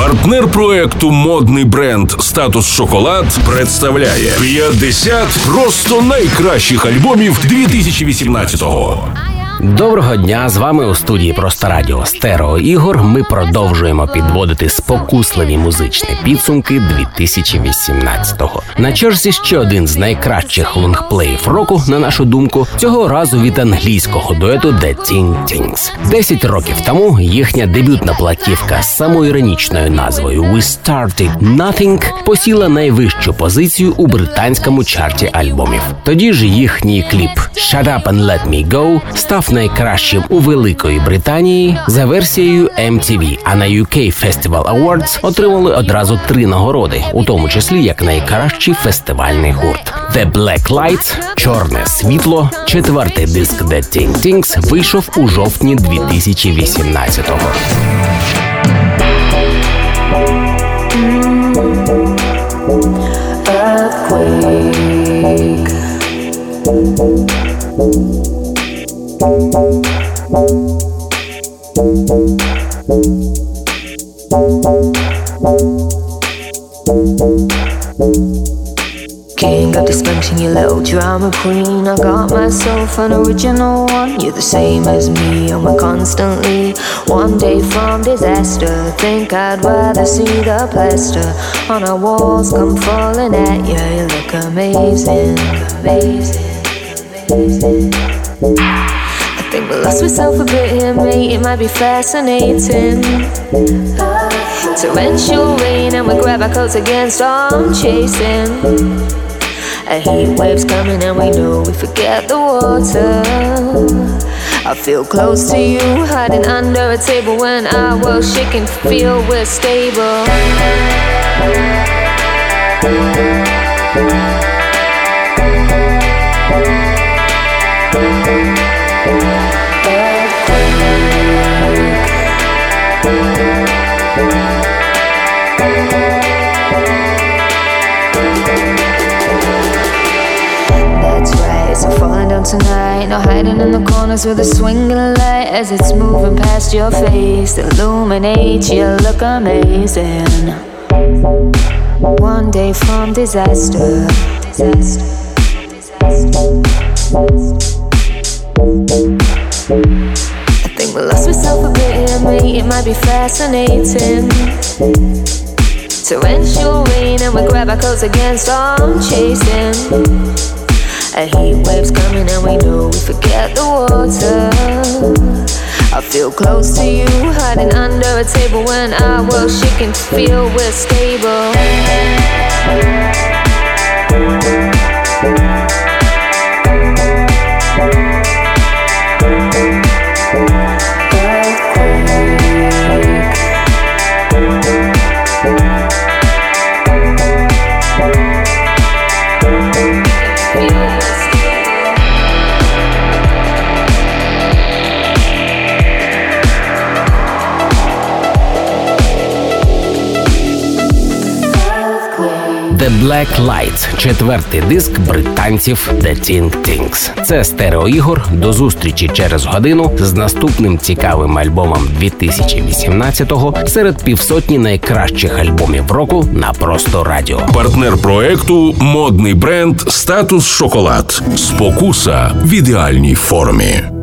Партнер проекту модний бренд Статус Шоколад представляє 50 просто найкращих альбомів 2018-го. Доброго дня! З вами у студії Просто Радіо Стерео Ігор. Ми продовжуємо підводити спокусливі музичні підсумки 2018-го. На черзі ще один з найкращих лонгплеїв року, на нашу думку, цього разу від англійського дуету The Teen Tings. Десять років тому їхня дебютна платівка з самоіронічною назвою We Started Nothing посіла найвищу позицію у британському чарті альбомів. Тоді ж їхній кліп «Shut Up and Let Me Go» став найкращим у Великої Британії за версією MTV, а на UK Festival Awards отримали одразу три нагороди, у тому числі як найкращий фестивальний гурт. The Black Lights – чорне світло. Четвертий диск The Ting Tings вийшов у жовтні 2018-го. King of dysfunction, you little drama queen. I got myself an original one. You're the same as me, and we're constantly one day from disaster. Think I'd rather see the plaster on our walls come falling at you. You look amazing, amazing, amazing. I lost myself a bit here, mate. It might be fascinating. Torrential rain, and we grab our coats again, storm chasing. A heat wave's coming, and we know we forget the water. I feel close to you, hiding under a table when our world's shaking. Feel we're stable. That's right, tonight. No hiding in the corners with a swinging light as it's moving past your face. Illuminate, you look amazing. One day from disaster. Disaster. I think we lost myself It might be fascinating. Torrential rain, and we grab our coats again, storm chasing. A heat wave's coming and we know we forget the water. I feel close to you, hiding under a table when our world's shaking. Feel we're stable. The Black Lights – четвертий диск британців The Ting Tings. Це стереоігор. До зустрічі через годину з наступним цікавим альбомом 2018-го серед півсотні найкращих альбомів року на просто радіо. Партнер проекту модний бренд Статус Шоколад. Спокуса в ідеальній формі.